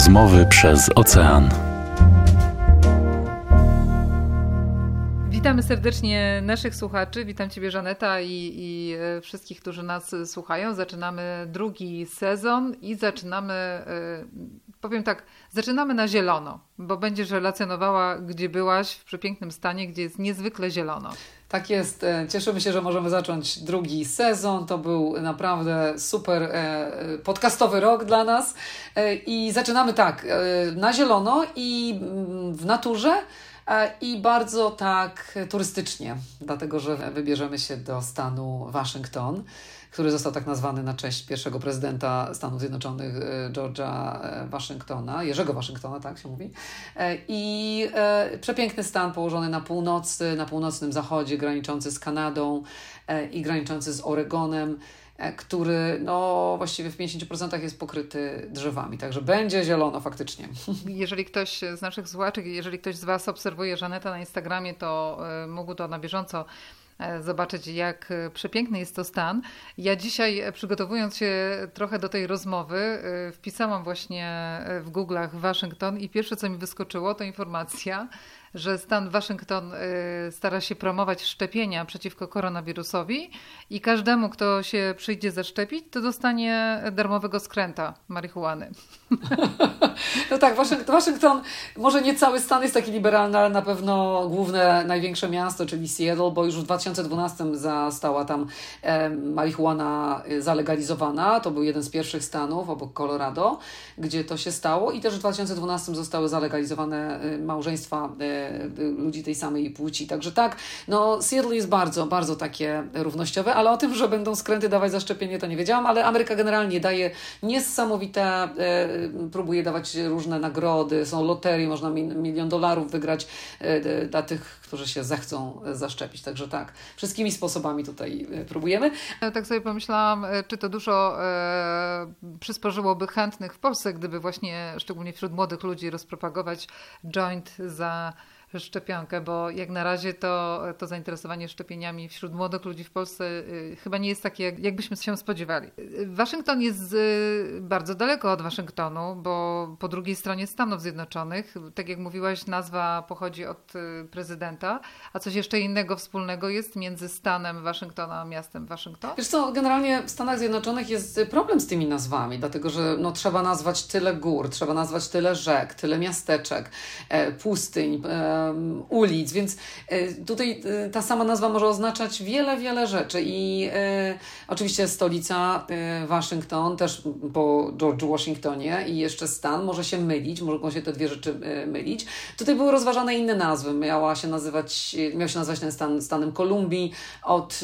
Rozmowy przez ocean. Witamy serdecznie naszych słuchaczy. Witam Ciebie, Żaneta, i, i e, wszystkich, którzy nas słuchają. Zaczynamy drugi sezon i zaczynamy, e, powiem tak, zaczynamy na zielono, bo będziesz relacjonowała, gdzie byłaś w przepięknym stanie, gdzie jest niezwykle zielono. Tak jest. E, cieszymy się, że możemy zacząć drugi sezon. To był naprawdę super e, podcastowy rok dla nas. E, I zaczynamy tak, na zielono i mm, w naturze. I bardzo tak turystycznie, dlatego że wybierzemy się do stanu Waszyngton który został tak nazwany na cześć pierwszego prezydenta Stanów Zjednoczonych, e, George'a e, Waszyngtona, Jerzego Waszyngtona, tak się mówi. E, I przepiękny stan położony na północy, na północnym zachodzie, graniczący z Kanadą i graniczący z Oregonem który no, właściwie w 50% jest pokryty drzewami, także będzie zielono faktycznie. Jeżeli ktoś z naszych słuchaczy, jeżeli ktoś z Was obserwuje Żaneta na Instagramie, to mógł to na bieżąco zobaczyć, jak e, przepiękny jest to stan. Ja dzisiaj, e, przygotowując się trochę do tej rozmowy, wpisałam właśnie w Google'ach Waszyngton i pierwsze, co mi wyskoczyło, to informacja, że stan Waszyngton y, stara się promować szczepienia przeciwko koronawirusowi i każdemu, kto się przyjdzie zaszczepić, to dostanie darmowego skręta marihuany. No tak, Waszyngton, może nie cały stan jest taki liberalny, ale na pewno główne, największe miasto, czyli Seattle, bo już w 2012 została tam e, marihuana zalegalizowana. To był jeden z pierwszych stanów obok Colorado, gdzie to się stało i też w 2012 zostały zalegalizowane małżeństwa e, ludzi tej samej płci. Także tak, no Seattle jest bardzo, bardzo takie równościowe, ale o tym, że będą skręty dawać zaszczepienie, to nie wiedziałam, ale Ameryka generalnie daje niesamowite, e, próbuje dawać różne nagrody, są loterie, można milion dolarów wygrać e, dla tych, którzy się zechcą zaszczepić. Także tak, wszystkimi sposobami tutaj e, próbujemy. Tak sobie pomyślałam, czy to dużo e, przysporzyłoby chętnych w Polsce, gdyby właśnie szczególnie wśród młodych ludzi rozpropagować joint za szczepionkę, bo jak na razie to, to zainteresowanie szczepieniami wśród młodych ludzi w Polsce y, chyba nie jest takie, jakbyśmy się spodziewali. Waszyngton jest y, bardzo daleko od Waszyngtonu, bo po drugiej stronie Stanów Zjednoczonych, tak jak mówiłaś, nazwa pochodzi od y, prezydenta, a coś jeszcze innego wspólnego jest między stanem Waszyngtona a miastem Waszyngton? Wiesz co, generalnie w Stanach Zjednoczonych jest problem z tymi nazwami, dlatego że no, trzeba nazwać tyle gór, trzeba nazwać tyle rzek, tyle miasteczek, e, pustyń, e, ulic, więc e, tutaj e, ta sama nazwa może oznaczać wiele, wiele rzeczy i e, oczywiście stolica Waszyngton, też po George Washingtonie i jeszcze stan może się mylić, mogą się te dwie rzeczy mylić. Tutaj były rozważane inne nazwy, miała się nazywać, miał się nazywać ten stan stanem Kolumbii od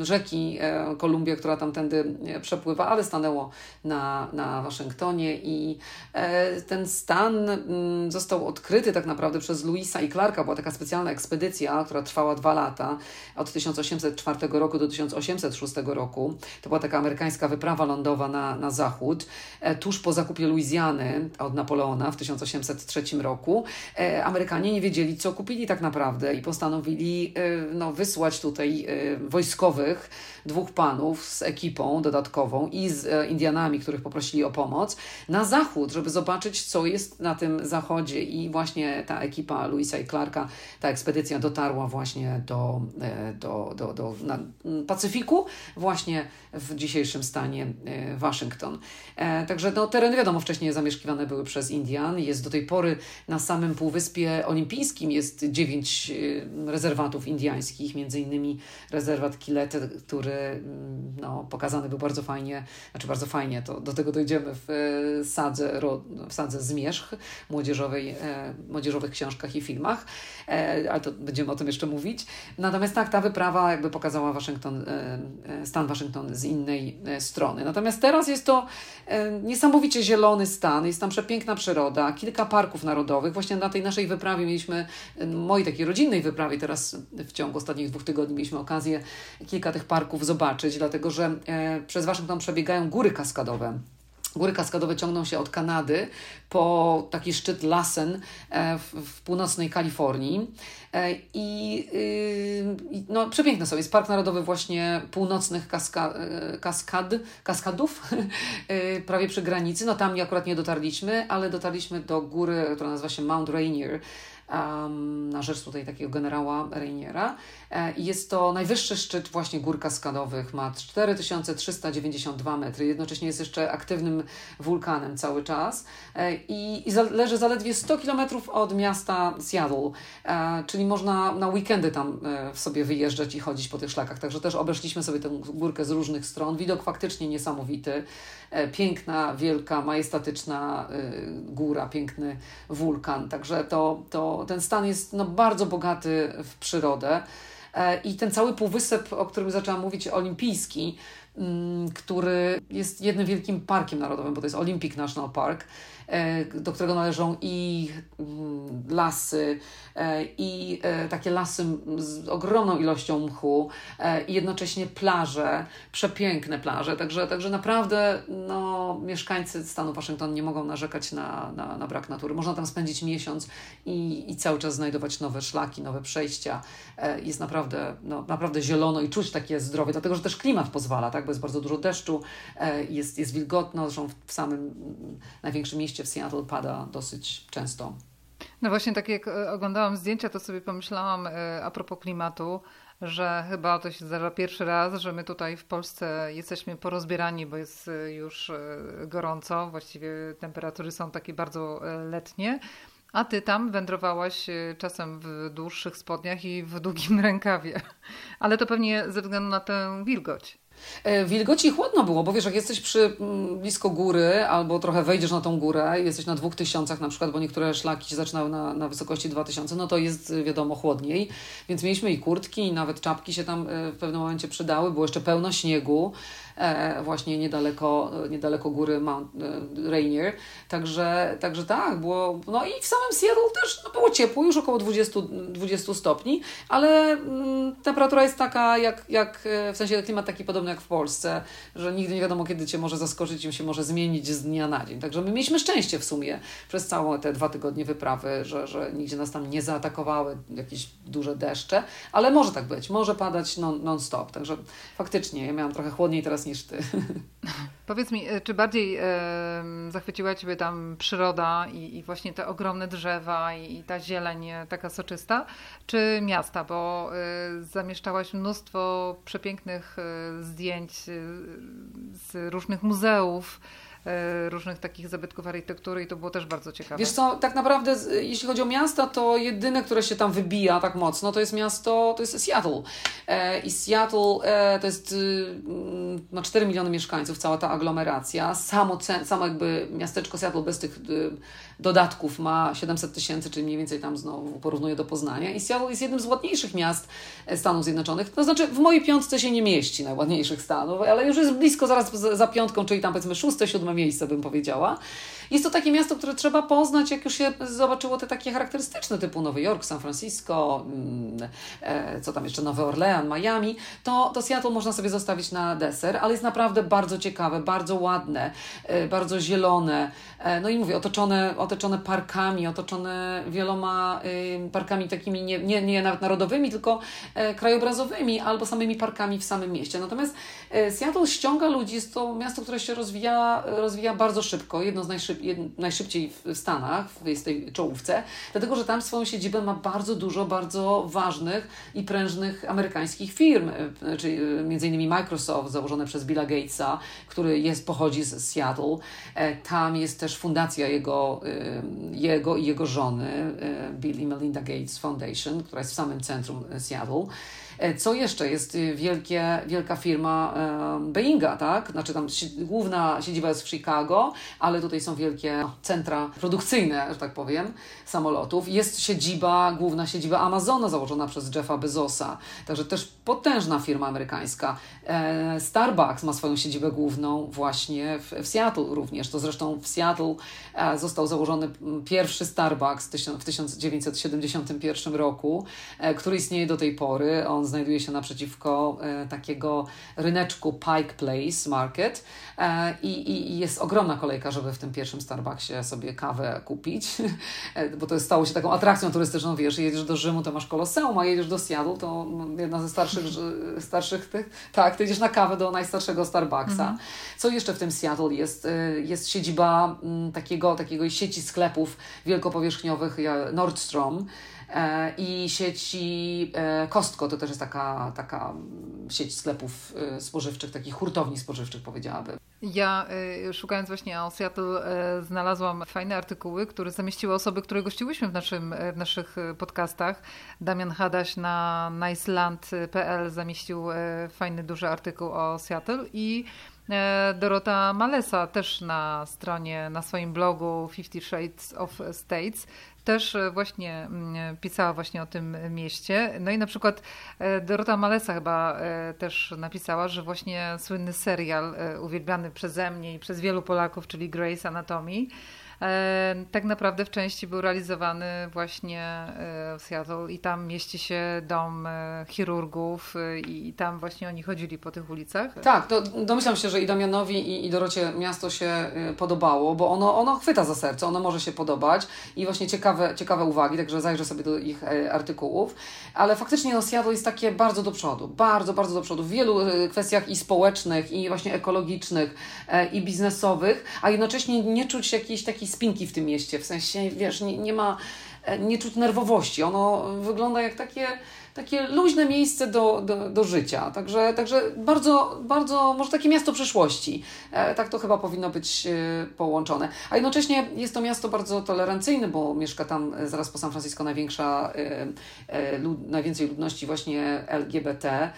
rzeki Kolumbia, która tamtędy przepływa, ale stanęło na, na Waszyngtonie i ten stan mm, został odkryty tak naprawdę przez przez Louisa i Clarka była taka specjalna ekspedycja, która trwała dwa lata, od 1804 roku do 1806 roku. To była taka amerykańska wyprawa lądowa na, na zachód, e, tuż po zakupie Luizjany od Napoleona w 1803 roku. E, Amerykanie nie wiedzieli, co kupili tak naprawdę i postanowili e, no, wysłać tutaj wojskowych, dwóch panów z ekipą dodatkową i z Indianami, których poprosili o pomoc, na zachód, żeby zobaczyć, co jest na tym zachodzie i właśnie ta ekipa ekipa Louisa i Clarka, ta ekspedycja dotarła właśnie do, e, do, do, do na Pacyfiku, właśnie w dzisiejszym stanie e, Waszyngton. E, także no, tereny wiadomo wcześniej zamieszkiwane były przez Indian. Jest do tej pory na samym Półwyspie Olimpijskim jest dziewięć rezerwatów indiańskich, między innymi rezerwat Kilete, który mm, no, pokazany był bardzo fajnie, znaczy bardzo fajnie, to do tego dojdziemy w sadze, w sadze Zmierzch, młodzieżowej, młodzieżowych książek książkach i filmach, e, ale to będziemy o tym jeszcze mówić. Natomiast tak, ta wyprawa jakby pokazała Waszyngton, e, e, stan Waszyngton z innej strony. Natomiast teraz jest to niesamowicie zielony stan, jest tam przepiękna przyroda, kilka parków narodowych. Właśnie na tej naszej wyprawie mieliśmy, mojej takiej rodzinnej wyprawie, teraz w ciągu ostatnich dwóch tygodni mieliśmy okazję kilka tych parków zobaczyć, dlatego że przez Waszyngton przebiegają góry kaskadowe. Góry kaskadowe ciągną się od Kanady po taki szczyt Lassen e, w, północnej Kalifornii. E, I y, no, przepiękne są. Jest Park Narodowy właśnie północnych kaska, e, kaskad, kaskadów, prawie przy granicy. No tam akurat nie dotarliśmy, ale dotarliśmy do góry, która nazywa się Mount Rainier um, na rzecz tutaj takiego generała Reiniera. E, jest to najwyższy szczyt właśnie gór kaskadowych, ma 4392 metry, jednocześnie jest jeszcze aktywnym wulkanem cały czas. E, i, i leży zaledwie 100 kilometrów od miasta Seattle, e, czyli można na weekendy tam e, sobie wyjeżdżać i chodzić po tych szlakach, także też obeszliśmy sobie tę górkę z różnych stron, widok faktycznie niesamowity, piękna, wielka, majestatyczna e, góra, piękny wulkan, także to, to, ten stan jest no, bardzo bogaty w przyrodę. E, I ten cały półwysep, o którym zaczęłam mówić, olimpijski, mm, który jest jednym wielkim parkiem narodowym, bo to jest Olympic National Park, E, do którego należą i mm, lasy, e, i e, takie lasy z ogromną ilością mchu, i jednocześnie plaże, przepiękne plaże. Także, także naprawdę no, mieszkańcy stanu Waszyngton nie mogą narzekać na, na, na brak natury. Można tam spędzić miesiąc i, i cały czas znajdować nowe szlaki, nowe przejścia. Jest naprawdę, no, naprawdę zielono i czuć takie zdrowie, dlatego że też klimat pozwala, tak? bo jest bardzo dużo deszczu, jest, jest wilgotno, zresztą w samym największym mieście w Seattle pada dosyć często. No właśnie, tak jak e, oglądałam zdjęcia, to sobie pomyślałam e, a propos klimatu, że chyba to się zdarza pierwszy raz, że my tutaj w Polsce jesteśmy porozbierani, bo jest e, już gorąco, właściwie temperatury są takie bardzo letnie. A ty tam wędrowałaś czasem w dłuższych spodniach i w długim rękawie. Ale to pewnie ze względu na tę wilgoć. E, wilgoci chłodno było, bo wiesz, jak jesteś przy mm, blisko góry albo trochę wejdziesz na tą górę, jesteś na dwóch tysiącach na przykład, bo niektóre szlaki się zaczynały na, na wysokości 2000, no to jest wiadomo chłodniej, więc mieliśmy i kurtki i nawet czapki się tam e, w pewnym momencie przydały, było jeszcze pełno śniegu, właśnie niedaleko, niedaleko góry Mount e, Rainier. Także, także tak, było. No i w samym Seattle też no, było ciepło, już około 20, 20 stopni, ale mm, temperatura jest taka, jak, jak e, w sensie klimat taki podobny jak w Polsce, że nigdy nie wiadomo, kiedy cię może zaskoczyć i się może zmienić z dnia na dzień. Także my mieliśmy szczęście w sumie przez całe te dwa tygodnie wyprawy, że, że nigdzie nas tam nie zaatakowały jakieś duże deszcze, ale może tak być, może padać non-stop. Także faktycznie ja miałam trochę chłodniej teraz niż ty. Powiedz mi, e, czy bardziej e, zachwyciła Ciebie tam przyroda i, i, właśnie te ogromne drzewa i, i, ta zieleń e, taka soczysta, czy miasta? Bo e, zamieszczałaś mnóstwo przepięknych e, zdjęć e, z różnych muzeów. E, różnych takich zabytków architektury i to było też bardzo ciekawe. Wiesz co, tak naprawdę jeśli chodzi o miasta, to jedyne, które się tam wybija tak mocno, to jest miasto, to jest Seattle. E, I Seattle e, to jest ma 4 miliony mieszkańców, cała ta aglomeracja. Samo, samo jakby miasteczko Seattle bez tych dodatków ma 700 tysięcy, czyli mniej więcej tam znowu porównuję do Poznania. I Seattle jest jednym z ładniejszych miast Stanów Zjednoczonych. To znaczy w mojej piątce się nie mieści najładniejszych stanów, ale już jest blisko zaraz za piątką, czyli tam powiedzmy szóste, siódme miejsce, bym powiedziała. Jest to takie miasto, które trzeba poznać, jak już się zobaczyło te takie charakterystyczne typu Nowy Jork, San Francisco, mm, e, co tam jeszcze, Nowy Orlean, Miami, to, to Seattle można sobie zostawić na deser, ale jest naprawdę bardzo ciekawe, bardzo ładne, e, bardzo zielone, e, no i mówię, otoczone, otoczone parkami, otoczone wieloma parkami takimi nie, nie, nie nawet narodowymi, tylko krajobrazowymi albo samymi parkami w samym mieście. Natomiast Seattle ściąga ludzi, jest to miasto, które się rozwija, rozwija bardzo szybko, jedno z najszyb, najszybciej w Stanach, w tej czołówce, dlatego że tam swoją siedzibę ma bardzo dużo bardzo ważnych i prężnych amerykańskich firm, e, czyli e, między innymi Microsoft założone przez Billa Gatesa, który jest, pochodzi z Seattle. E, tam jest też fundacja jego, jego i jego żony, Bill i Melinda Gates Foundation, która jest w samym centrum Seattle. E, co jeszcze? Jest y, wielkie, wielka firma Boeinga, tak? Znaczy tam główna siedziba jest w Chicago, ale tutaj są wielkie centra produkcyjne, że tak powiem, samolotów. Jest siedziba, główna siedziba Amazona założona przez Jeffa Bezosa, także też potężna firma amerykańska. E, Starbucks ma swoją siedzibę główną właśnie w, w Seattle również. To zresztą w Seattle e, został założony pierwszy Starbucks w 1971 roku, który istnieje do tej pory. On znajduje się naprzeciwko e, takiego ryneczku Pike Place Market e, i, i, jest ogromna kolejka, żeby w tym pierwszym Starbucksie sobie kawę kupić, e, bo to stało się taką atrakcją turystyczną, wiesz, jedziesz do Rzymu, to masz Koloseum, a jedziesz do Seattle, to jedna ze starszych, starszych tych, tak, ty jedziesz na kawę do najstarszego Starbucksa. Mhm. Co jeszcze w tym Seattle jest? Jest siedziba mm, takiego, takiego sieci sklepów wielkopowierzchniowych Nordstrom, i sieci e, Costco, to też jest taka, taka sieć sklepów e, spożywczych, takich hurtowni spożywczych powiedziałabym. Ja szukając właśnie o Seattle znalazłam fajne artykuły, które zamieściły osoby, które gościłyśmy w, naszym, w naszych podcastach. Damian Hadaś na niceland.pl zamieścił fajny, duży artykuł o Seattle i Dorota Malesa też na stronie, na swoim blogu Fifty Shades of States też e, właśnie mm, pisała właśnie o tym mieście. No i na przykład e, Dorota Malesa chyba e, też napisała, że właśnie słynny serial uwielbiany przeze mnie i przez wielu Polaków, czyli Grey's Anatomy, E, tak naprawdę w części był realizowany właśnie e, w Seattle i tam mieści się dom e, chirurgów i tam właśnie oni chodzili po tych ulicach. Tak, do, domyślam się, że i Damianowi i, i Dorocie miasto się podobało, bo ono, ono chwyta za serce, ono może się podobać i właśnie ciekawe, ciekawe uwagi, także zajrzę sobie do ich artykułów, ale faktycznie no, Seattle jest takie bardzo do przodu, bardzo, bardzo do przodu w wielu kwestiach i społecznych, i właśnie ekologicznych, i biznesowych, a jednocześnie nie czuć jakiejś takiej spinki w tym mieście, w sensie, wiesz, nie, nie ma, e, nie czuć nerwowości. Ono wygląda jak takie takie luźne miejsce do, do, do życia. Także, także bardzo, bardzo, może takie miasto przyszłości. E, tak to chyba powinno być e, połączone. A jednocześnie jest to miasto bardzo tolerancyjne, bo mieszka tam zaraz po San Francisco największa, najwięcej ludności właśnie LGBT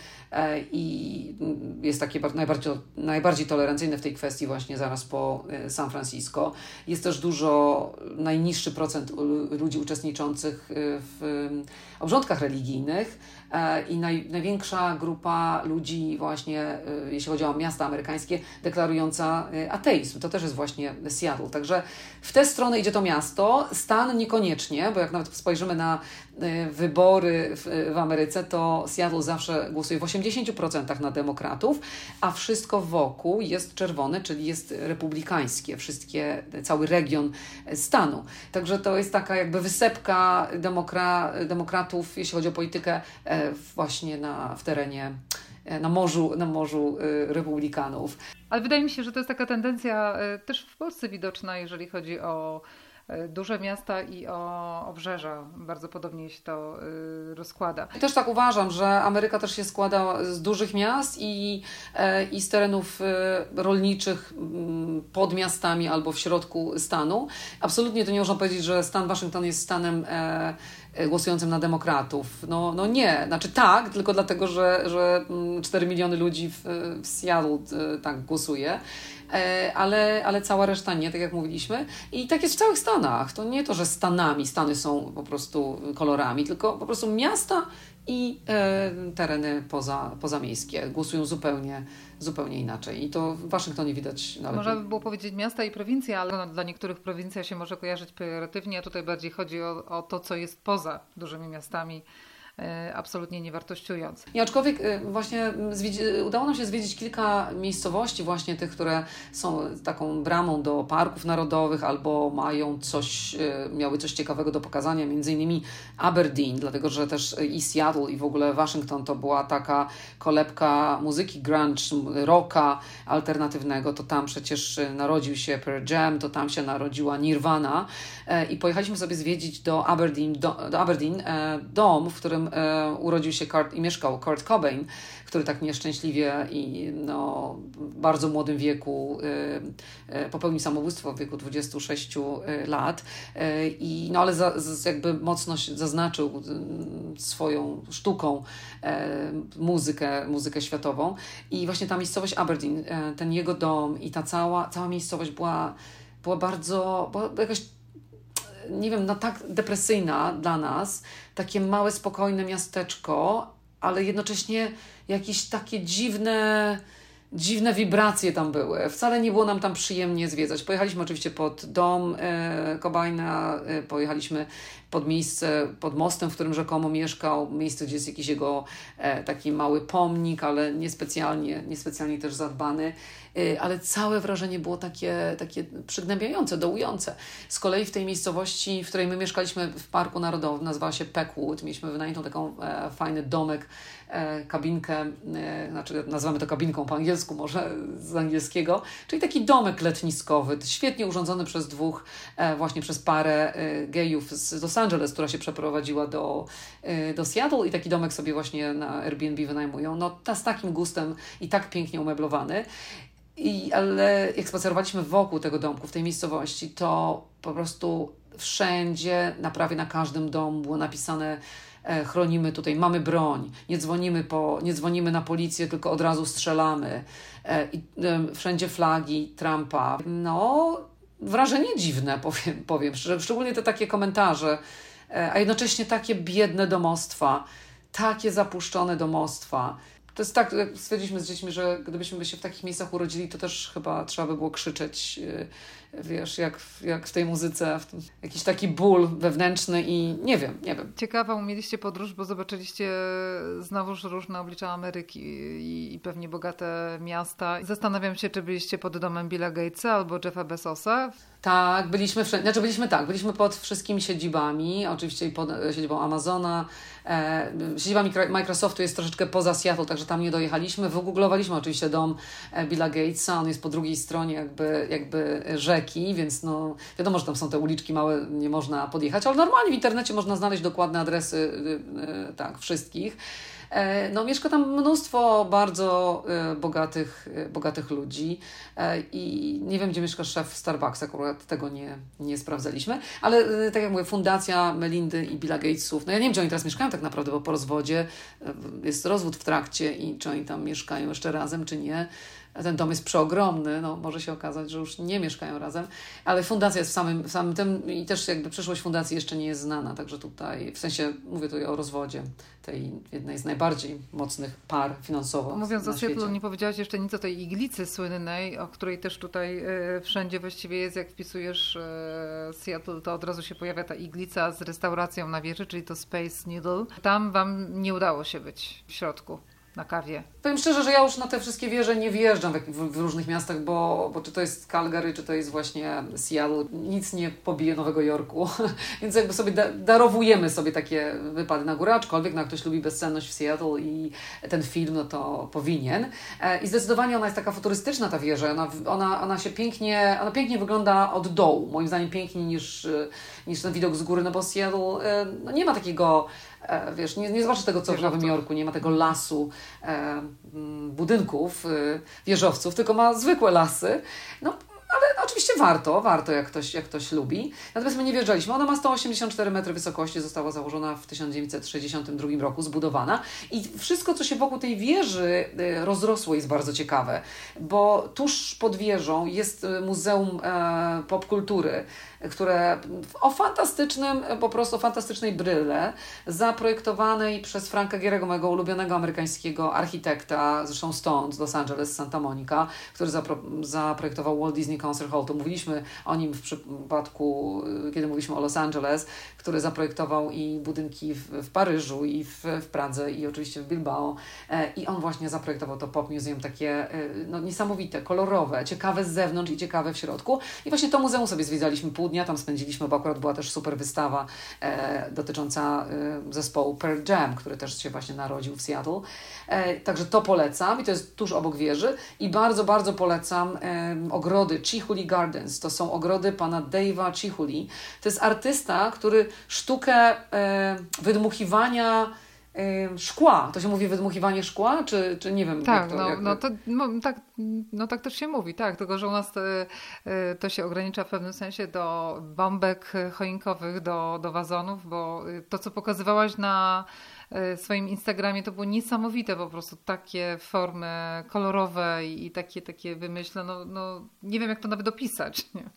i jest takie najbardziej, najbardziej tolerancyjne w tej kwestii właśnie zaraz po San Francisco. Jest też dużo, najniższy procent ludzi uczestniczących w obrządkach religijnych e, i naj, największa grupa ludzi właśnie, e, jeśli chodzi o miasta amerykańskie, deklarująca e, ateizm. To też jest właśnie Seattle. Także w tę stronę idzie to miasto. Stan niekoniecznie, bo jak nawet spojrzymy na wybory w, w Ameryce, to Seattle zawsze głosuje w 80% na demokratów, a wszystko wokół jest czerwone, czyli jest republikańskie, wszystkie, cały region stanu. Także to jest taka jakby wysepka demokra, demokratów jeśli chodzi o politykę, e, właśnie na, w terenie e, na morzu, na morzu e, republikanów. Ale wydaje mi się, że to jest taka tendencja też w Polsce widoczna, jeżeli chodzi o duże miasta i o obrzeża. Bardzo podobnie się to e, rozkłada. Też tak uważam, że Ameryka też się składa z dużych miast i, e, i z terenów rolniczych mm, pod miastami albo w środku stanu. Absolutnie to nie można powiedzieć, że stan Waszyngton jest stanem głosującym na demokratów. No, no nie, znaczy tak, tylko dlatego, że, że 4 mm, miliony ludzi w, w Seattle tak głosuje. E, ale, ale cała reszta nie, tak jak mówiliśmy. I tak jest w całych Stanach. To nie to, że Stanami, Stany są po prostu kolorami, tylko po prostu miasta i e, tereny poza, pozamiejskie głosują zupełnie, zupełnie inaczej. I to w Waszyngtonie widać nawet. Można by było powiedzieć miasta i prowincje, ale no, dla niektórych prowincja się może kojarzyć pejoratywnie, a tutaj bardziej chodzi o, o to, co jest poza dużymi miastami absolutnie nie wartościując. I aczkolwiek e, właśnie udało nam się zwiedzić kilka miejscowości właśnie tych, które są taką bramą do parków narodowych albo mają coś, e, miały coś ciekawego do pokazania, między innymi Aberdeen, dlatego że też i Seattle i w ogóle Waszyngton to była taka kolebka muzyki grunge, rocka alternatywnego, to tam przecież narodził się Pearl Jam, to tam się narodziła Nirvana i pojechaliśmy sobie zwiedzić do Aberdeen, do, do Aberdeen dom, w którym e, urodził się Kurt, i mieszkał Kurt Cobain, który tak nieszczęśliwie i no, w bardzo młodym wieku e, e, popełnił samobójstwo w wieku 26 e, lat. I, no, ale za, jakby mocno zaznaczył swoją sztuką muzykę, muzykę światową. I właśnie ta miejscowość Aberdeen, ten jego dom i ta cała, cała miejscowość była, była bardzo, była jakaś nie wiem, no tak depresyjna dla nas, takie małe, spokojne miasteczko, ale jednocześnie jakieś takie dziwne, dziwne wibracje tam były. Wcale nie było nam tam przyjemnie zwiedzać. Pojechaliśmy oczywiście pod dom e, Kobajna, e, pojechaliśmy pod miejsce, pod mostem, w którym rzekomo mieszkał, miejsce, gdzie jest jakiś jego e, taki mały pomnik, ale niespecjalnie, niespecjalnie też zadbany. E, ale całe wrażenie było takie, takie przygnębiające, dołujące. Z kolei w tej miejscowości, w której my mieszkaliśmy w Parku Narodowym, nazywała się Peckwood, mieliśmy wynajętą taką e, fajny domek, kabinkę, e, znaczy nazywamy to kabinką po angielsku, może z angielskiego, czyli taki domek letniskowy, świetnie urządzony przez dwóch, e, właśnie przez parę e, gejów z Los Angeles, która się przeprowadziła do, e, do Seattle i taki domek sobie właśnie na Airbnb wynajmują. No, ta, z takim gustem i tak pięknie umeblowany. I, ale jak spacerowaliśmy wokół tego domku, w tej miejscowości, to po prostu wszędzie, na prawie na każdym domu było napisane e, chronimy tutaj, mamy broń, nie dzwonimy, po, nie dzwonimy na policję, tylko od razu strzelamy. E, i, e, wszędzie flagi Trumpa. No, wrażenie dziwne, powiem, powiem szczerze. Szczególnie te takie komentarze, e, a jednocześnie takie biedne domostwa, takie zapuszczone domostwa. To jest tak, jak stwierdziliśmy z dziećmi, że gdybyśmy się w takich miejscach urodzili, to też chyba trzeba by było krzyczeć, yy, wiesz, jak, w- jak w tej muzyce, w jakiś taki ból wewnętrzny i nie wiem, nie wiem. Ciekawą mieliście podróż, bo zobaczyliście znowuż różne oblicza Ameryki i, i pewnie bogate miasta. Zastanawiam się, czy byliście pod domem Billa Gatesa albo Jeffa Bezosa. Tak, byliśmy wszędzie, znaczy byliśmy tak, byliśmy pod wszystkimi siedzibami, oczywiście pod e, siedzibą Amazona, e, siedziba Microsoftu jest troszeczkę poza Seattle, także tam nie dojechaliśmy. Wygooglowaliśmy oczywiście dom e, Billa Gatesa, on jest po drugiej stronie jakby, jakby rzeki, więc no wiadomo, że tam są te uliczki małe, nie można podjechać, ale normalnie w internecie można znaleźć dokładne adresy, y, y, tak, wszystkich. E, No, mieszka tam mnóstwo bardzo e, bogatych, e, bogatych ludzi i nie wiem, gdzie mieszka szef Starbucks, akurat tego nie, nie sprawdzaliśmy, ale tak jak mówię, fundacja Melindy i Billa Gatesów, no ja nie wiem, gdzie oni teraz mieszkają tak naprawdę, bo po rozwodzie jest rozwód w trakcie i czy oni tam mieszkają jeszcze razem, czy nie. Ten dom jest przeogromny, no może się okazać, że już nie mieszkają razem, ale fundacja jest w samym, w samym tym i też jakby przyszłość fundacji jeszcze nie jest znana, także tutaj, w sensie mówię tutaj o rozwodzie tej jednej z najbardziej mocnych par finansowo Mówiąc o Seattle, świecie. nie powiedziałaś jeszcze nic o tej iglicy słynnej, o której też tutaj e, wszędzie właściwie jest. Jak wpisujesz e, Seattle, to od razu się pojawia ta iglica z restauracją na wieży, czyli to Space Needle. Tam wam nie udało się być w środku, na kawie. Powiem szczerze, że ja już na te wszystkie wieże nie wjeżdżam w, w, w różnych miastach, bo, bo czy to jest Calgary, czy to jest właśnie Seattle, nic nie pobije Nowego Jorku, więc jakby sobie da, darowujemy sobie takie wypady na górę, aczkolwiek no, ktoś lubi bezsenność w Seattle i ten film, no to powinien. E, I zdecydowanie ona jest taka futurystyczna ta wieża, ona, ona, ona się pięknie, ona pięknie wygląda od dołu, moim zdaniem piękniej niż, e, niż ten widok z góry, no bo Seattle e, no nie ma takiego wiesz, nie, nie zobaczysz tego, co w Nowym. Jorku, nie ma tego lasu e, budynków, e, wieżowców, tylko ma zwykłe lasy. No, ale oczywiście warto, warto, jak ktoś, jak ktoś lubi. Natomiast my nie wjeżdżaliśmy. Ona ma 184 metry wysokości, została założona w 1962 roku, zbudowana. I wszystko, co się wokół tej wieży e, rozrosło, jest bardzo ciekawe, bo tuż pod wieżą jest e, Muzeum e, Popkultury, które o fantastycznym, po prostu fantastycznej bryle, zaprojektowanej przez Franka Gierego, mojego ulubionego amerykańskiego architekta, zresztą stąd, z Los Angeles, Santa Monica, który zapro- zaprojektował Walt Disney Concert Hall. To mówiliśmy o nim w przypadku, y, kiedy mówiliśmy o Los Angeles, który zaprojektował i budynki w, w Paryżu, i w, w Pradze, i oczywiście w Bilbao. E, I on właśnie zaprojektował to Pop Museum, takie y, no, niesamowite, kolorowe, ciekawe z zewnątrz i ciekawe w środku. I właśnie to muzeum sobie zwiedzaliśmy pół dnia, tam spędziliśmy, bo akurat była też super wystawa e, dotycząca e, zespołu Pearl Jam, który też się właśnie narodził w Seattle. E, także to polecam i to jest tuż obok wieży. I bardzo, bardzo polecam e, ogrody Chihuli Gardens. To są ogrody pana Dave'a Chihuli. To jest artysta, który sztukę e, wydmuchiwania szkła, to się mówi wydmuchiwanie szkła, czy, czy nie wiem. Tak, to, no, no, to, no, tak, no tak też się mówi, tak, tylko że u nas to, to się ogranicza w pewnym sensie do bombek choinkowych, do, do wazonów, bo y, to, co pokazywałaś na y, swoim Instagramie, to było niesamowite po prostu, takie formy kolorowe i, takie, takie wymyśle, no, no nie wiem jak to nawet opisać. Nie?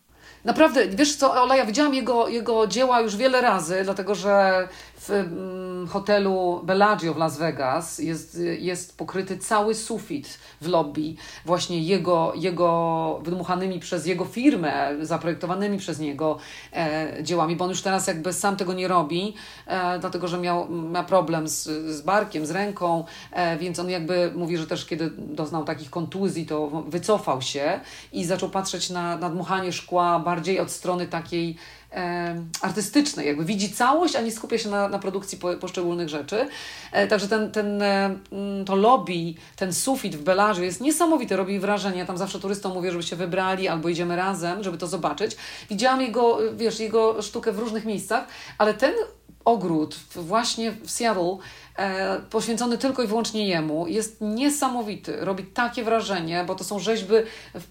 Naprawdę, wiesz co, Ola, ja widziałam jego, jego dzieła już wiele razy, dlatego że w, mm, hotelu Bellagio w Las Vegas. Jest, jest pokryty cały sufit w lobby. Właśnie jego, jego wydmuchanymi przez jego firmę, zaprojektowanymi przez niego e, dziełami, bo on już teraz jakby sam tego nie robi, e, dlatego że miał, ma problem z, z barkiem, z ręką, e, więc on jakby mówi, że też kiedy doznał takich kontuzji, to wycofał się i zaczął patrzeć na, na dmuchanie szkła bardziej od strony takiej artystycznej, jakby widzi całość, a nie skupia się na, na produkcji po, poszczególnych rzeczy. E, także ten, ten, e, mm, to lobby, ten sufit w Belarze jest niesamowity, robi wrażenie. Ja tam zawsze turystom mówię, żeby się wybrali albo idziemy razem, żeby to zobaczyć. Widziałam jego, wiesz, jego sztukę w różnych miejscach, ale ten ogród właśnie w Seattle e, poświęcony tylko i wyłącznie jemu jest niesamowity. Robi takie wrażenie, bo to są rzeźby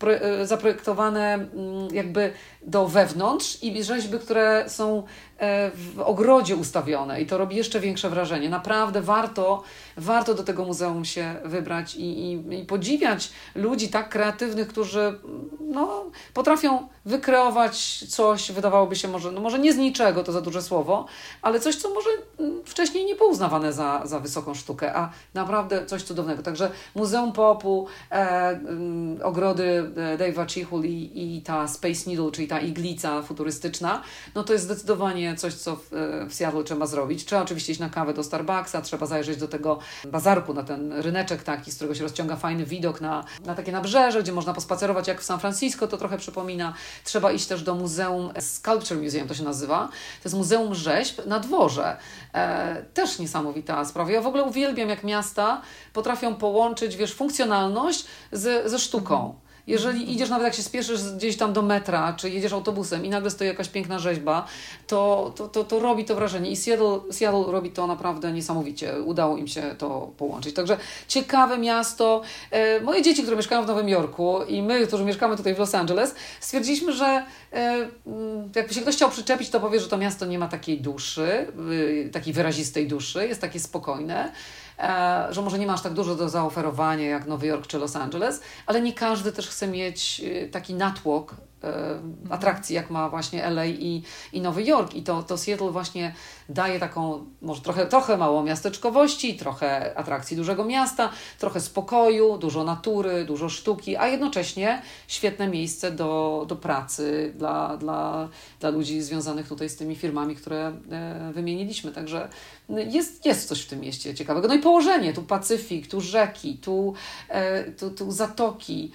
e, zaprojektowane mm, jakby do wewnątrz i rzeźby, które są e, w ogrodzie ustawione i to robi jeszcze większe wrażenie. Naprawdę warto, warto do tego muzeum się wybrać i, i, i podziwiać ludzi tak kreatywnych, którzy no, potrafią wykreować coś, wydawałoby się może, no może nie z niczego, to za duże słowo, ale coś, co może mm, wcześniej nie było uznawane za, za wysoką sztukę, a naprawdę coś cudownego. Także Muzeum Popu, e, mm, ogrody e, Dave'a Chichul i, i ta Space Needle, czyli ta iglica futurystyczna, no to jest zdecydowanie coś, co w, e, w Seattle trzeba zrobić. Trzeba oczywiście iść na kawę do Starbucksa, trzeba zajrzeć do tego bazarku, na ten ryneczek taki, z którego się rozciąga fajny widok na, na takie nabrzeże, gdzie można pospacerować jak w San Francisco, to trochę przypomina. Trzeba iść też do Muzeum Sculpture Museum, to się nazywa. To jest Muzeum Rzeźb na dworze. E, też niesamowita sprawa. Ja w ogóle uwielbiam, jak miasta potrafią połączyć, wiesz, funkcjonalność z, ze sztuką. Jeżeli idziesz, nawet jak się spieszysz gdzieś tam do metra, czy jedziesz autobusem i nagle stoi jakaś piękna rzeźba, to, to, to, to robi to wrażenie. I Seattle, Seattle robi to naprawdę niesamowicie. Udało im się to połączyć. Także ciekawe miasto. E, moje dzieci, które mieszkają w Nowym Jorku i my, którzy mieszkamy tutaj w Los Angeles, stwierdziliśmy, że e, mm, jakby się ktoś chciał przyczepić, to powie, że to miasto nie ma takiej duszy, y, takiej wyrazistej duszy, jest takie spokojne. E, że może nie masz tak dużo do zaoferowania jak Nowy Jork czy Los Angeles, ale nie każdy też chce mieć y, taki natłok E, atrakcji, jak ma właśnie LA i, i Nowy Jork. I to, to Seattle właśnie daje taką, może trochę, trochę mało miasteczkowości, trochę atrakcji dużego miasta, trochę spokoju, dużo natury, dużo sztuki, a jednocześnie świetne miejsce do, do pracy dla, dla, dla ludzi związanych tutaj z tymi firmami, które e, wymieniliśmy. Także jest, jest coś w tym mieście ciekawego. No i położenie, tu Pacyfik, tu rzeki, tu, e, tu, tu zatoki,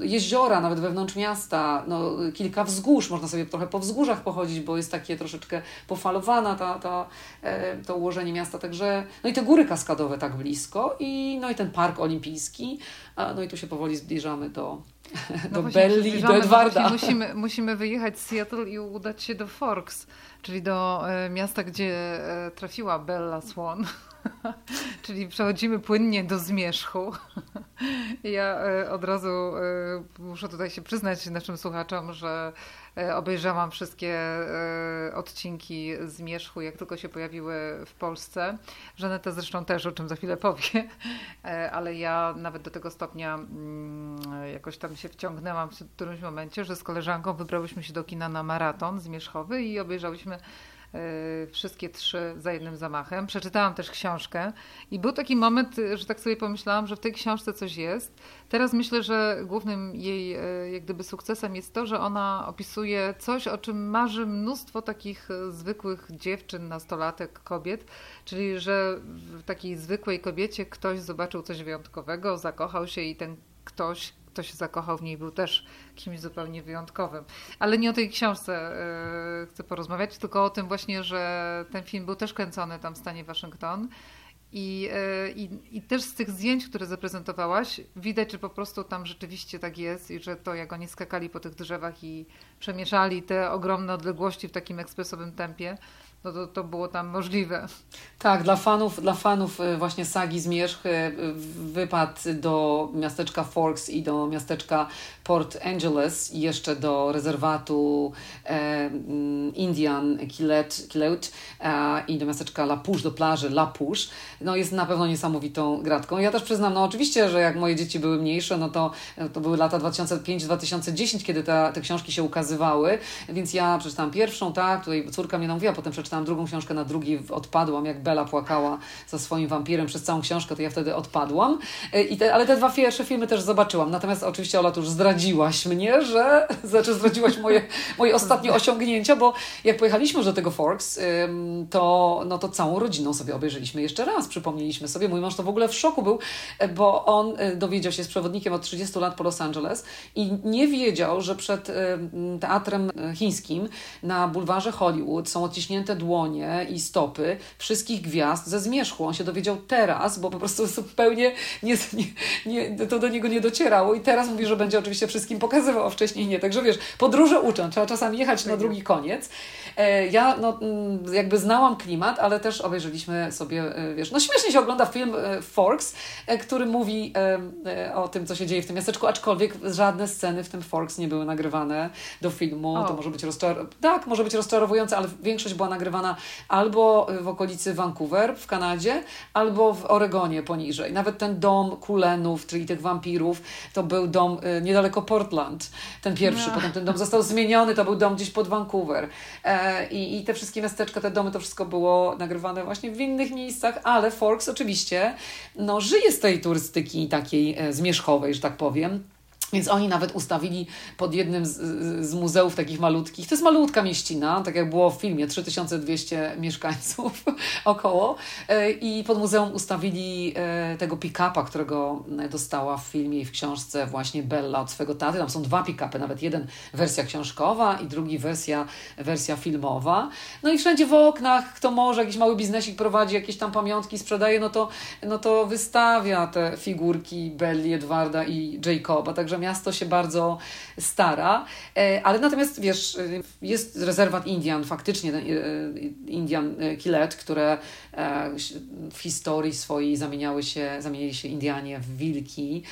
jeziora nawet wewnątrz miasta, no, kilka wzgórz, można sobie trochę po wzgórzach pochodzić, bo jest takie troszeczkę pofalowana ta, ta, e, to ułożenie miasta, także no i te góry kaskadowe tak blisko i no i ten park olimpijski, no i tu się powoli zbliżamy do, do no Belli i do Edwarda. Musimy, musimy wyjechać z Seattle i udać się do Forks, czyli do e, miasta, gdzie e, trafiła Bella Swan. Czyli przechodzimy płynnie do zmierzchu. Ja e, od razu muszę tutaj się przyznać naszym słuchaczom, że obejrzałam wszystkie odcinki Zmierzchu, jak tylko się pojawiły w Polsce. Żaneta zresztą też, o czym za chwilę powie, ale ja nawet do tego stopnia mm, jakoś tam się wciągnęłam w którymś momencie, że z koleżanką wybrałyśmy się do kina na maraton zmierzchowy i obejrzałyśmy Y, wszystkie trzy za jednym zamachem. Przeczytałam też książkę i był taki moment, że tak sobie pomyślałam, że w tej książce coś jest. Teraz myślę, że głównym jej y, jak gdyby sukcesem jest to, że ona opisuje coś, o czym marzy mnóstwo takich zwykłych dziewczyn, nastolatek, kobiet, czyli że w takiej zwykłej kobiecie ktoś zobaczył coś wyjątkowego, zakochał się i ten ktoś kto się zakochał w niej, był też kimś zupełnie wyjątkowym. Ale nie o tej książce yy, chcę porozmawiać, tylko o tym właśnie, że ten film był też kręcony tam w stanie Waszyngton. I, e, i, I też z tych zdjęć, które zaprezentowałaś, widać, że po prostu tam rzeczywiście tak jest i że to, jak oni skakali po tych drzewach i przemieszali te ogromne odległości w takim ekspresowym tempie, no to, to było tam możliwe. Tak, dla fanów, dla fanów e, właśnie sagi Zmierzch e, wypad do miasteczka Forks i do miasteczka Port Angeles i jeszcze do rezerwatu e, mm, Indian Kilet, Kileut e, i do miasteczka La Push, do plaży La Push, no jest na pewno niesamowitą gratką. Ja też przyznam, no oczywiście, że jak moje dzieci były mniejsze, no to, to były lata 2005-2010, kiedy te, te książki się ukazywały, więc ja przeczytałam pierwszą, tak, tutaj córka mnie namówiła, potem przeczytałam przeczytałam drugą książkę, na drugiej odpadłam, jak Bela płakała za swoim wampirem przez całą książkę, to ja wtedy odpadłam. E, I te, ale te dwa pierwsze filmy też zobaczyłam. Natomiast oczywiście Ola, tu już zdradziłaś mnie, że znaczy zdradziłaś moje, moje ostatnie osiągnięcia, bo jak pojechaliśmy do tego Forks, to, no to całą rodziną sobie obejrzeliśmy jeszcze raz. Przypomnieliśmy sobie, mój mąż to w ogóle w szoku był, e, bo on e, dowiedział się z przewodnikiem od 30 lat po Los Angeles i nie wiedział, że przed teatrem chińskim na bulwarze Hollywood są odciśnięte dłonie i stopy wszystkich gwiazd ze zmierzchu. On się dowiedział teraz, bo po prostu zupełnie nie, nie, nie, to do niego nie docierało i teraz mówi, że będzie oczywiście wszystkim pokazywał, a wcześniej nie. Także wiesz, podróże uczą, trzeba czasami jechać na drugi koniec. E, ja no, mm, jakby znałam klimat, ale też obejrzeliśmy sobie, e, wiesz, no śmiesznie się ogląda film e, Forks, który mówi o tym, co się dzieje w tym miasteczku, aczkolwiek żadne sceny w tym Forks nie były nagrywane do filmu. O. To może być rozczar... tak, może być rozczarowujące, ale większość była nagrywana albo w okolicy Vancouver w Kanadzie, albo w Oregonie poniżej. Nawet ten dom Kulenów, czyli tych wampirów, to był dom niedaleko Portland, ten pierwszy. No. Potem ten dom został zmieniony, to był dom gdzieś pod Vancouver. I, I te wszystkie miasteczka, te domy, to wszystko było nagrywane właśnie w innych miejscach, ale Forks oczywiście no, żyje z tej turystyki takiej e, zmierzchowej, że tak powiem. Więc oni nawet ustawili pod jednym z, z, muzeów takich malutkich, to jest malutka mieścina, tak jak było w filmie, 3200 mieszkańców około e, i pod muzeum ustawili e, tego pick-upa, którego dostała w filmie i w książce właśnie Bella od swego taty. Tam są dwa pick-upy, nawet jeden wersja książkowa i drugi wersja, wersja filmowa. No i wszędzie w oknach, kto może, jakiś mały biznesik prowadzi, jakieś tam pamiątki sprzedaje, no to, no to wystawia te figurki Belli, Edwarda i Jacoba, także miasto się bardzo stara, e, ale natomiast wiesz, e, jest rezerwat Indian, faktycznie e, Indian Kilet, które w historii swojej zamieniały się, zamienili się Indianie w wilki.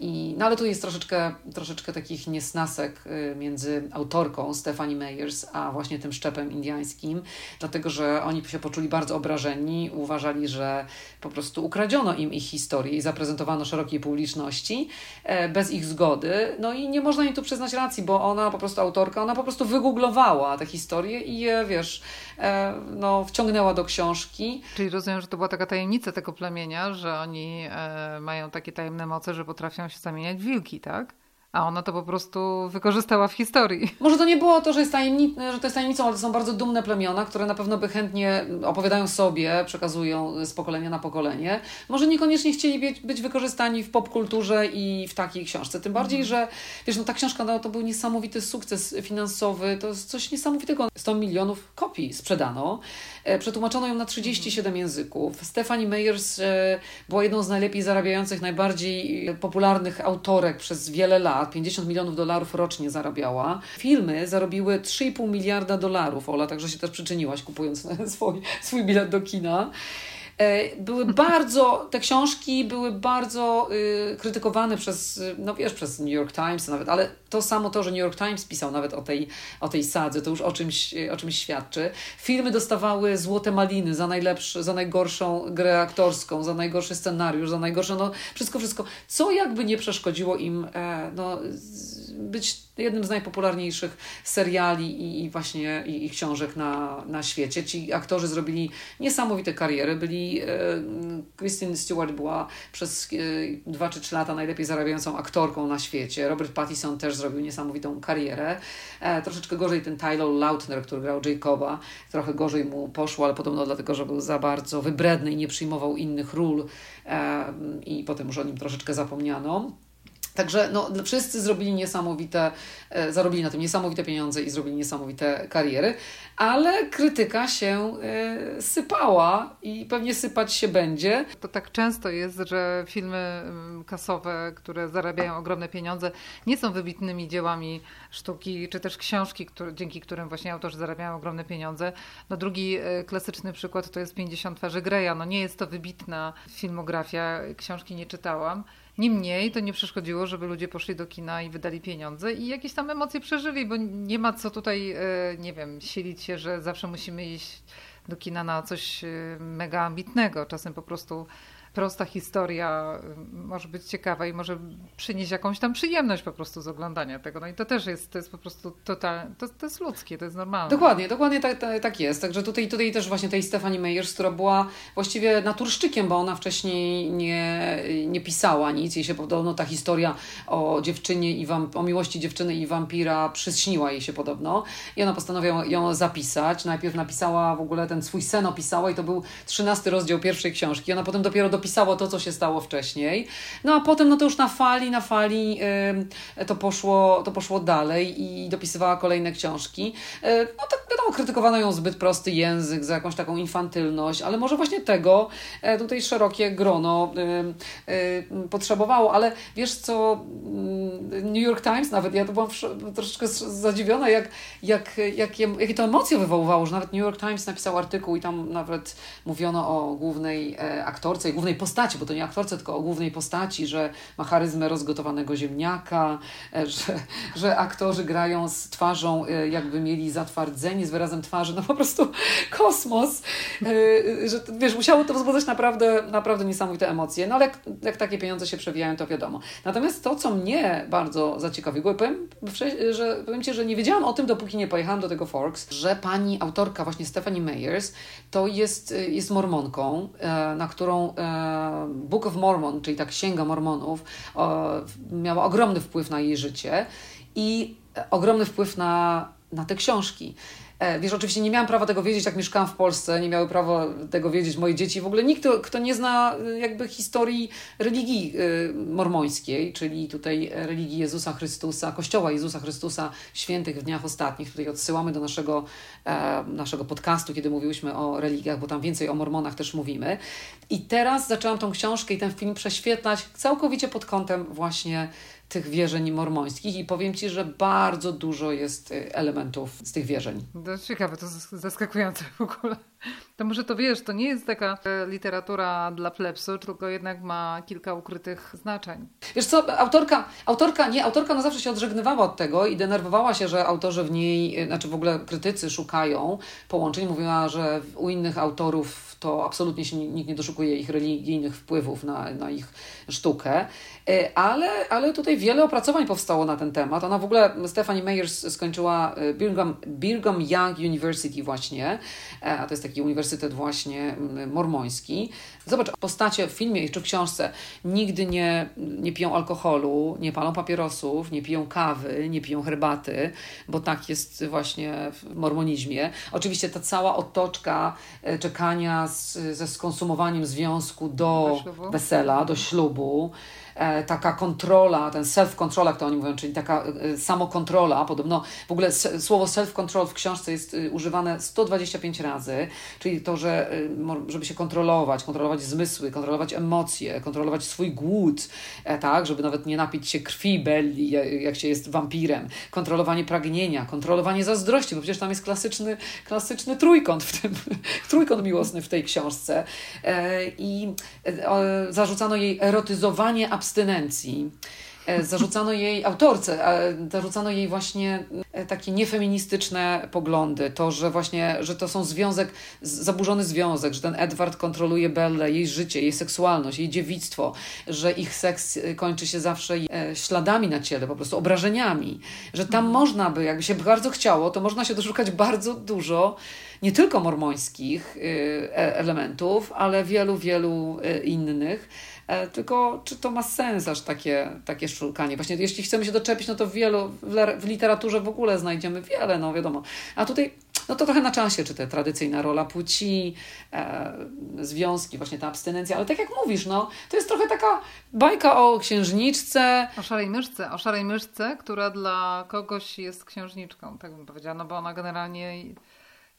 I, no ale tu jest troszeczkę, troszeczkę takich niesnasek między autorką Stephanie Meyers, a właśnie tym szczepem indiańskim, dlatego że oni się poczuli bardzo obrażeni, uważali, że po prostu ukradziono im ich historię i zaprezentowano szerokiej publiczności bez ich zgody. No i nie można im tu przyznać racji, bo ona po prostu, autorka, ona po prostu wygooglowała tę historię i je, wiesz, e, no, wciągnęła do książki. Czyli rozumiem, że to była taka tajemnica tego plemienia, że oni e, mają takie tajemne moce, że potrafią się zamieniać w wilki, tak? A ona to po prostu wykorzystała w historii. Może to nie było to, że, jest tajemnic- że to jest tajemnicą, ale to są bardzo dumne plemiona, które na pewno by chętnie opowiadają sobie, przekazują z pokolenia na pokolenie. Może niekoniecznie chcieli być, być wykorzystani w popkulturze i w takiej książce. Tym bardziej, mm. że wiesz, no ta książka no, to był niesamowity sukces finansowy, to jest coś niesamowitego. 100 milionów kopii sprzedano. E, przetłumaczono ją na 37 języków. Stephanie Meyers e, była jedną z najlepiej zarabiających, najbardziej popularnych autorek przez wiele lat. 50 milionów dolarów rocznie zarabiała. Filmy zarobiły 3,5 miliarda dolarów. Ola także się też przyczyniłaś, kupując swój, swój bilet do kina. E, były bardzo, te książki były bardzo y, krytykowane przez, no wiesz, przez New York Times nawet, ale to samo to, że New York Times pisał nawet o tej, o tej sadze, to już o czymś, o czymś świadczy. Filmy dostawały złote maliny za, najlepszy, za najgorszą grę aktorską, za najgorszy scenariusz, za najgorsze, no wszystko, wszystko, co jakby nie przeszkodziło im e, no, być jednym z najpopularniejszych seriali i, i właśnie i, i, książek na, na świecie. Ci aktorzy zrobili niesamowite kariery. Byli, e, Kristen Stewart była przez e, dwa czy trzy lata najlepiej zarabiającą aktorką na świecie. Robert Pattinson też zrobił niesamowitą karierę. E, troszeczkę gorzej ten Tyler Lautner, który grał Jacoba. Trochę gorzej mu poszło, ale podobno dlatego, że był za bardzo wybredny i nie przyjmował innych ról e, i potem już o nim troszeczkę zapomniano. Także no, wszyscy zrobili niesamowite, e, zarobili na tym niesamowite pieniądze i zrobili niesamowite kariery, ale krytyka się e, sypała i pewnie sypać się będzie. To tak często jest, że filmy mm, kasowe, które zarabiają ogromne pieniądze, nie są wybitnymi dziełami sztuki, czy też książki, które, dzięki którym właśnie autorzy zarabiają ogromne pieniądze. No drugi e, klasyczny przykład to jest 50 twarzy Greya. No nie jest to wybitna filmografia, książki nie czytałam. Niemniej to nie przeszkodziło, żeby ludzie poszli do kina i wydali pieniądze i jakieś tam emocje przeżyli, bo nie ma co tutaj, e, nie wiem, silić się, że zawsze musimy iść do kina na coś e, mega ambitnego. Czasem po prostu prosta historia może być ciekawa i może przynieść jakąś tam przyjemność po prostu z oglądania tego. No i to też jest, to jest po prostu totalnie, to, to jest ludzkie, to jest normalne. Dokładnie, dokładnie tak, tak, tak jest. Także tutaj, tutaj też właśnie tej Stephanie Meyers, która była właściwie naturszczykiem, bo ona wcześniej nie, nie pisała nic. Jej się podobno ta historia o dziewczynie i wam, o miłości dziewczyny i wampira przyśniła jej się podobno. I ona postanowiła ją zapisać. Najpierw napisała w ogóle ten swój sen opisała i to był trzynasty rozdział pierwszej książki. Ona potem dopiero dopisało to, co się stało wcześniej. No a potem, no to już na fali, na fali to, poszło, to poszło dalej i dopisywała kolejne książki. Yy, no tak wiadomo, krytykowano ją zbyt prosty język, za jakąś taką infantylność, ale może właśnie tego yy, tutaj szerokie grono potrzebowało. Ale wiesz co, mm, New York Times nawet, ja to byłam troszeczkę zadziwiona, jak, jak, jak, jakie to emocje wywoływało, że nawet New York Times napisał artykuł i tam nawet mówiono o głównej e, aktorce i głównej postaci, bo to nie aktorce, tylko o głównej postaci, że ma charyzmę rozgotowanego ziemniaka, e, że, że aktorzy grają z twarzą, e, jakby mieli zatwardzenie wyrazem twarzy, no po prostu kosmos, że wiesz, musiało to wzbudzać naprawdę, naprawdę niesamowite emocje, no ale jak, jak takie pieniądze się przewijają, to wiadomo. Natomiast to, co mnie bardzo zaciekawiło, powiem, że, powiem Ci, że nie wiedziałam o tym, dopóki nie pojechałam do tego Forks, że pani autorka, właśnie Stephanie Meyers, to jest, jest mormonką, na którą Book of Mormon, czyli ta księga mormonów, miała ogromny wpływ na jej życie i ogromny wpływ na, na te książki. E, wiesz, oczywiście nie miałam prawa tego wiedzieć, jak mieszkałam w Polsce, nie miały prawa tego wiedzieć moje dzieci. W ogóle nikt, kto nie zna e, jakby historii religii e, mormońskiej, czyli tutaj religii Jezusa Chrystusa, Kościoła Jezusa Chrystusa Świętych w Dniach Ostatnich. Tutaj odsyłamy do naszego, naszego podcastu, kiedy mówiłyśmy o religiach, bo tam więcej o mormonach też mówimy. I teraz zaczęłam tą książkę i ten film prześwietlać całkowicie pod kątem właśnie tych wierzeń mormońskich i powiem Ci, że bardzo dużo jest y, elementów z tych wierzeń. To ciekawe, to zaskakujące w ogóle. To może to wiesz, to nie jest taka e, literatura dla plebsu, tylko jednak ma kilka ukrytych znaczeń. Wiesz co, autorka, autorka nie, autorka no zawsze się odżegnywała od tego i denerwowała się, że autorzy w niej, y, znaczy w ogóle krytycy szukają połączeń. Mówiła, że u innych autorów to absolutnie się nikt nie doszukuje ich religijnych wpływów na, na ich sztukę. E, ale, ale tutaj wiele opracowań powstało na ten temat. Ona w ogóle, Stephanie Meyers skończyła e, Birmingham, Birmingham Young University właśnie, e, a to jest taki uniwersytet właśnie mormoński. Zobacz, postacie w filmie czy w książce nigdy nie, nie piją alkoholu, nie palą papierosów, nie piją kawy, nie piją herbaty, bo tak jest właśnie w mormonizmie. Oczywiście ta cała otoczka czekania z, ze skonsumowaniem związku do, do wesela, do ślubu, E, taka kontrola, ten self-control, jak to oni mówią, czyli taka e, samokontrola, podobno w ogóle słowo self-control w książce jest y, używane 125 razy, czyli to, że y, żeby się kontrolować, kontrolować zmysły, kontrolować emocje, kontrolować swój głód, e, tak, żeby nawet nie napić się krwi belli, jak się jest wampirem, kontrolowanie pragnienia, kontrolowanie zazdrości, bo przecież tam jest klasyczny, klasyczny trójkąt w tym, trójkąt miłosny w tej książce i zarzucano jej erotyzowanie abstynencji. E, zarzucano jej autorce, zarzucano jej właśnie e, takie niefeministyczne poglądy, to, że właśnie, że to są związek, zaburzony związek, że ten Edward kontroluje Bellę, jej życie, jej seksualność, jej dziewictwo, że ich seks e, kończy się zawsze śladami na ciele, po prostu obrażeniami, że tam mhm. można by, jakby się bardzo chciało, to można się doszukać bardzo dużo nie tylko mormońskich elementów, ale wielu, wielu innych. E, tylko czy to ma sens aż takie, takie szukanie? Właśnie jeśli chcemy się doczepić, no to w wielu, w literaturze w ogóle znajdziemy wiele, no wiadomo. A tutaj no to trochę na czasie, czy te tradycyjna rola płci, e, związki, właśnie ta abstynencja, ale tak jak mówisz, no, to jest trochę taka bajka o księżniczce. O szarej myszce, o szarej myszce, która dla kogoś jest księżniczką, tak bym powiedziała, no bo ona generalnie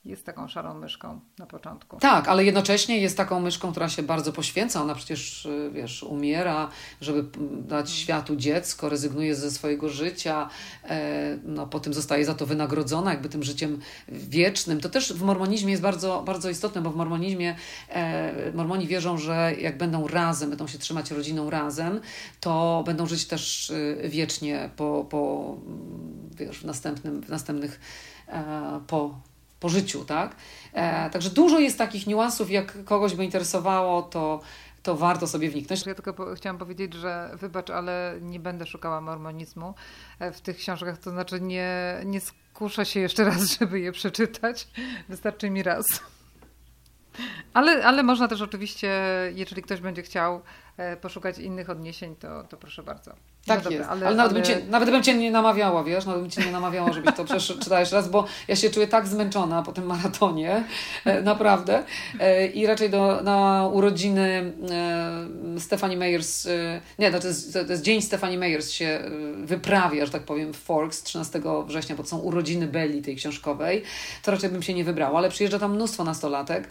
jest taką szarą myszką na początku. Tak, ale jednocześnie jest taką myszką, która się bardzo poświęca. Ona przecież, y, wiesz, umiera, żeby dać hmm. światu dziecko, rezygnuje ze swojego życia, e, no potem zostaje za to wynagrodzona jakby tym życiem wiecznym. To też w mormonizmie jest bardzo, bardzo istotne, bo w mormonizmie e, mormoni wierzą, że jak będą razem, będą się trzymać rodziną razem, to będą żyć też y, wiecznie po, po wiesz, w, następnym, w następnych e, po po życiu, tak? E, także dużo jest takich niuansów, jak kogoś by interesowało, to, to warto sobie wniknąć. Ja tylko po, chciałam powiedzieć, że wybacz, ale nie będę szukała mormonizmu e, w tych książkach, to znaczy nie, nie skuszę się jeszcze raz, żeby je przeczytać. Wystarczy mi raz. Ale, ale można też oczywiście, jeżeli ktoś będzie chciał e, poszukać innych odniesień, to, to proszę bardzo. Tak no dobra, jest, ale, ale, nawet, ale... Bym cię, nawet bym Cię nie namawiała, wiesz, nawet bym Cię nie namawiała, żebyś to przeczytałeś raz, bo ja się czuję tak zmęczona po tym maratonie, e, naprawdę. E, I raczej do, na urodziny e, Stephanie Meyers, nie, to jest, to jest dzień Stephanie Meyers się wyprawia, że tak powiem, w Forks 13 września, bo to są urodziny Belli tej książkowej, to raczej bym się nie wybrała, ale przyjeżdża tam mnóstwo nastolatek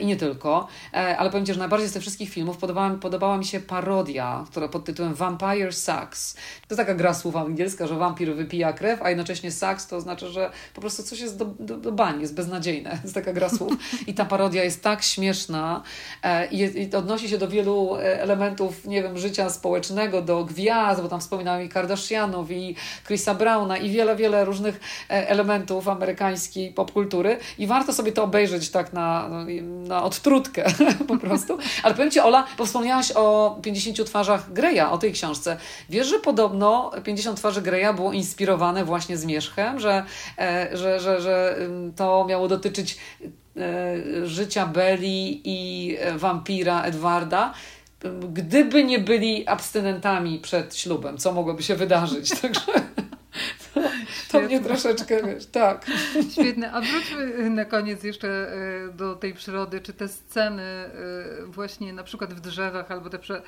i nie tylko, ale powiem Ci, że najbardziej z tych wszystkich filmów podobała, podobała mi się parodia, która pod tytułem Vampire Sucks, sucks. To taka gra słów angielska, że wampir wypija krew, a jednocześnie sucks to znaczy, że po prostu coś jest do, do, do bani, jest beznadziejne. To jest taka gra słów. I ta parodia jest tak śmieszna e, i, i odnosi się do wielu e, elementów, nie wiem, życia społecznego, do gwiazd, bo tam wspominałem i Kardashianów, i Chrisa Browna, i wiele, wiele różnych e, elementów amerykańskiej popkultury. I warto sobie to obejrzeć tak na, na odtrutkę po prostu. Ale powiem Ci, Ola, bo wspomniałaś o 50 twarzach Greya, o tej książce. Wiesz, że podobno 50 twarzy Greya było inspirowane właśnie zmierzchem, że, e, że, że, że to miało dotyczyć e, życia Belli i e, wampira Edwarda gdyby nie byli abstynentami przed ślubem, co mogłoby się wydarzyć. Także to, to mnie troszeczkę, wiesz, tak. Świetne. A wróćmy na koniec jeszcze e, do tej przyrody, czy te sceny e, właśnie na przykład w drzewach, albo te, prze...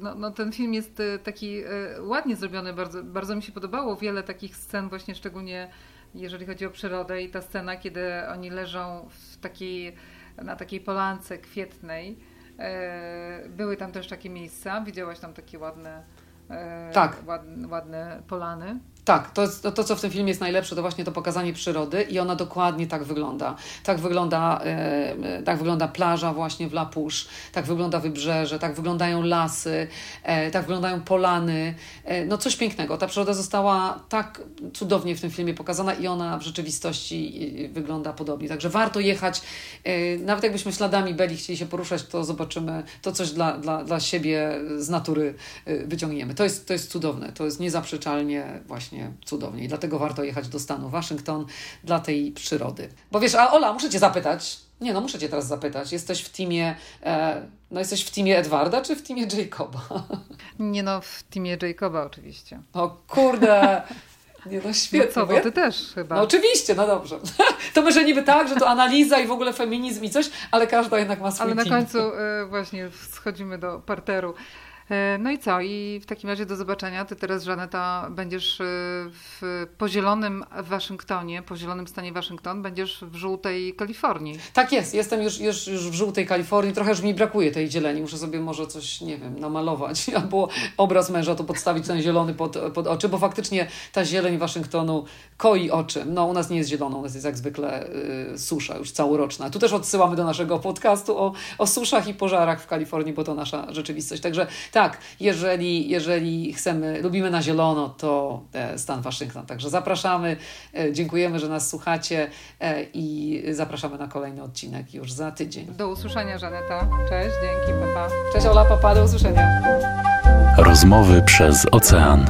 No, no ten film jest taki ładnie zrobiony, bardzo, bardzo mi się podobało. Wiele takich scen właśnie szczególnie jeżeli chodzi o przyrodę i ta scena, kiedy oni leżą w takiej, na takiej polance kwietnej. Były tam też takie miejsca, widziałaś tam takie ładne, tak. ładne, ładne polany. Tak, to, to, to, co w tym filmie jest najlepsze, to właśnie to pokazanie przyrody i ona dokładnie tak wygląda. Tak wygląda, e, tak wygląda plaża właśnie w La tak wygląda wybrzeże, tak wyglądają lasy, e, tak wyglądają polany. E, no coś pięknego. Ta przyroda została tak cudownie w tym filmie pokazana i ona w rzeczywistości e, wygląda podobnie. Także warto jechać. E, nawet jakbyśmy śladami Beli chcieli się poruszać, to zobaczymy, to coś dla, dla, dla siebie z natury e, wyciągniemy. To jest, to jest cudowne, to jest niezaprzeczalnie właśnie właśnie cudownie. I dlatego warto jechać do stanu Waszyngton dla tej przyrody. Bo wiesz, a Ola, muszę Cię zapytać. Nie, no muszę Cię teraz zapytać. Jesteś w teamie, e, no jesteś w teamie Edwarda czy w teamie Jacoba? Nie no, w teamie Jacoba oczywiście. O kurde! Nie no, świetnie. No co, bo ja... ty też chyba. No oczywiście, no dobrze. To może niby tak, że to analiza i w ogóle feminizm i coś, ale każda jednak ma swój Ale na team. końcu y, właśnie schodzimy do parteru. E, no i co? I w takim razie do zobaczenia. Ty teraz, Żaneta, będziesz e, w, po zielonym Waszyngtonie, po zielonym stanie Waszyngton, będziesz w żółtej Kalifornii. Tak jest, jestem już, już, już w żółtej Kalifornii. Trochę już mi brakuje tej zieleni. Muszę sobie może coś, nie wiem, namalować albo obraz męża to podstawić ten zielony pod, pod oczy, bo faktycznie ta zieleń Waszyngtonu koi oczy. No u nas nie jest zieloną, u nas jest jak zwykle y, susza już całoroczna. Tu też odsyłamy do naszego podcastu o, o suszach i pożarach w Kalifornii, bo to nasza rzeczywistość. Także tak, jeżeli, jeżeli chcemy, lubimy na zielono, to e, stan Waszyngton. Także zapraszamy, e, dziękujemy, że nas słuchacie e, i zapraszamy na kolejny odcinek już za tydzień. Do usłyszenia, Żaneta. Cześć, dzięki, papa. Cześć Ola, papa, do usłyszenia. Rozmowy przez ocean.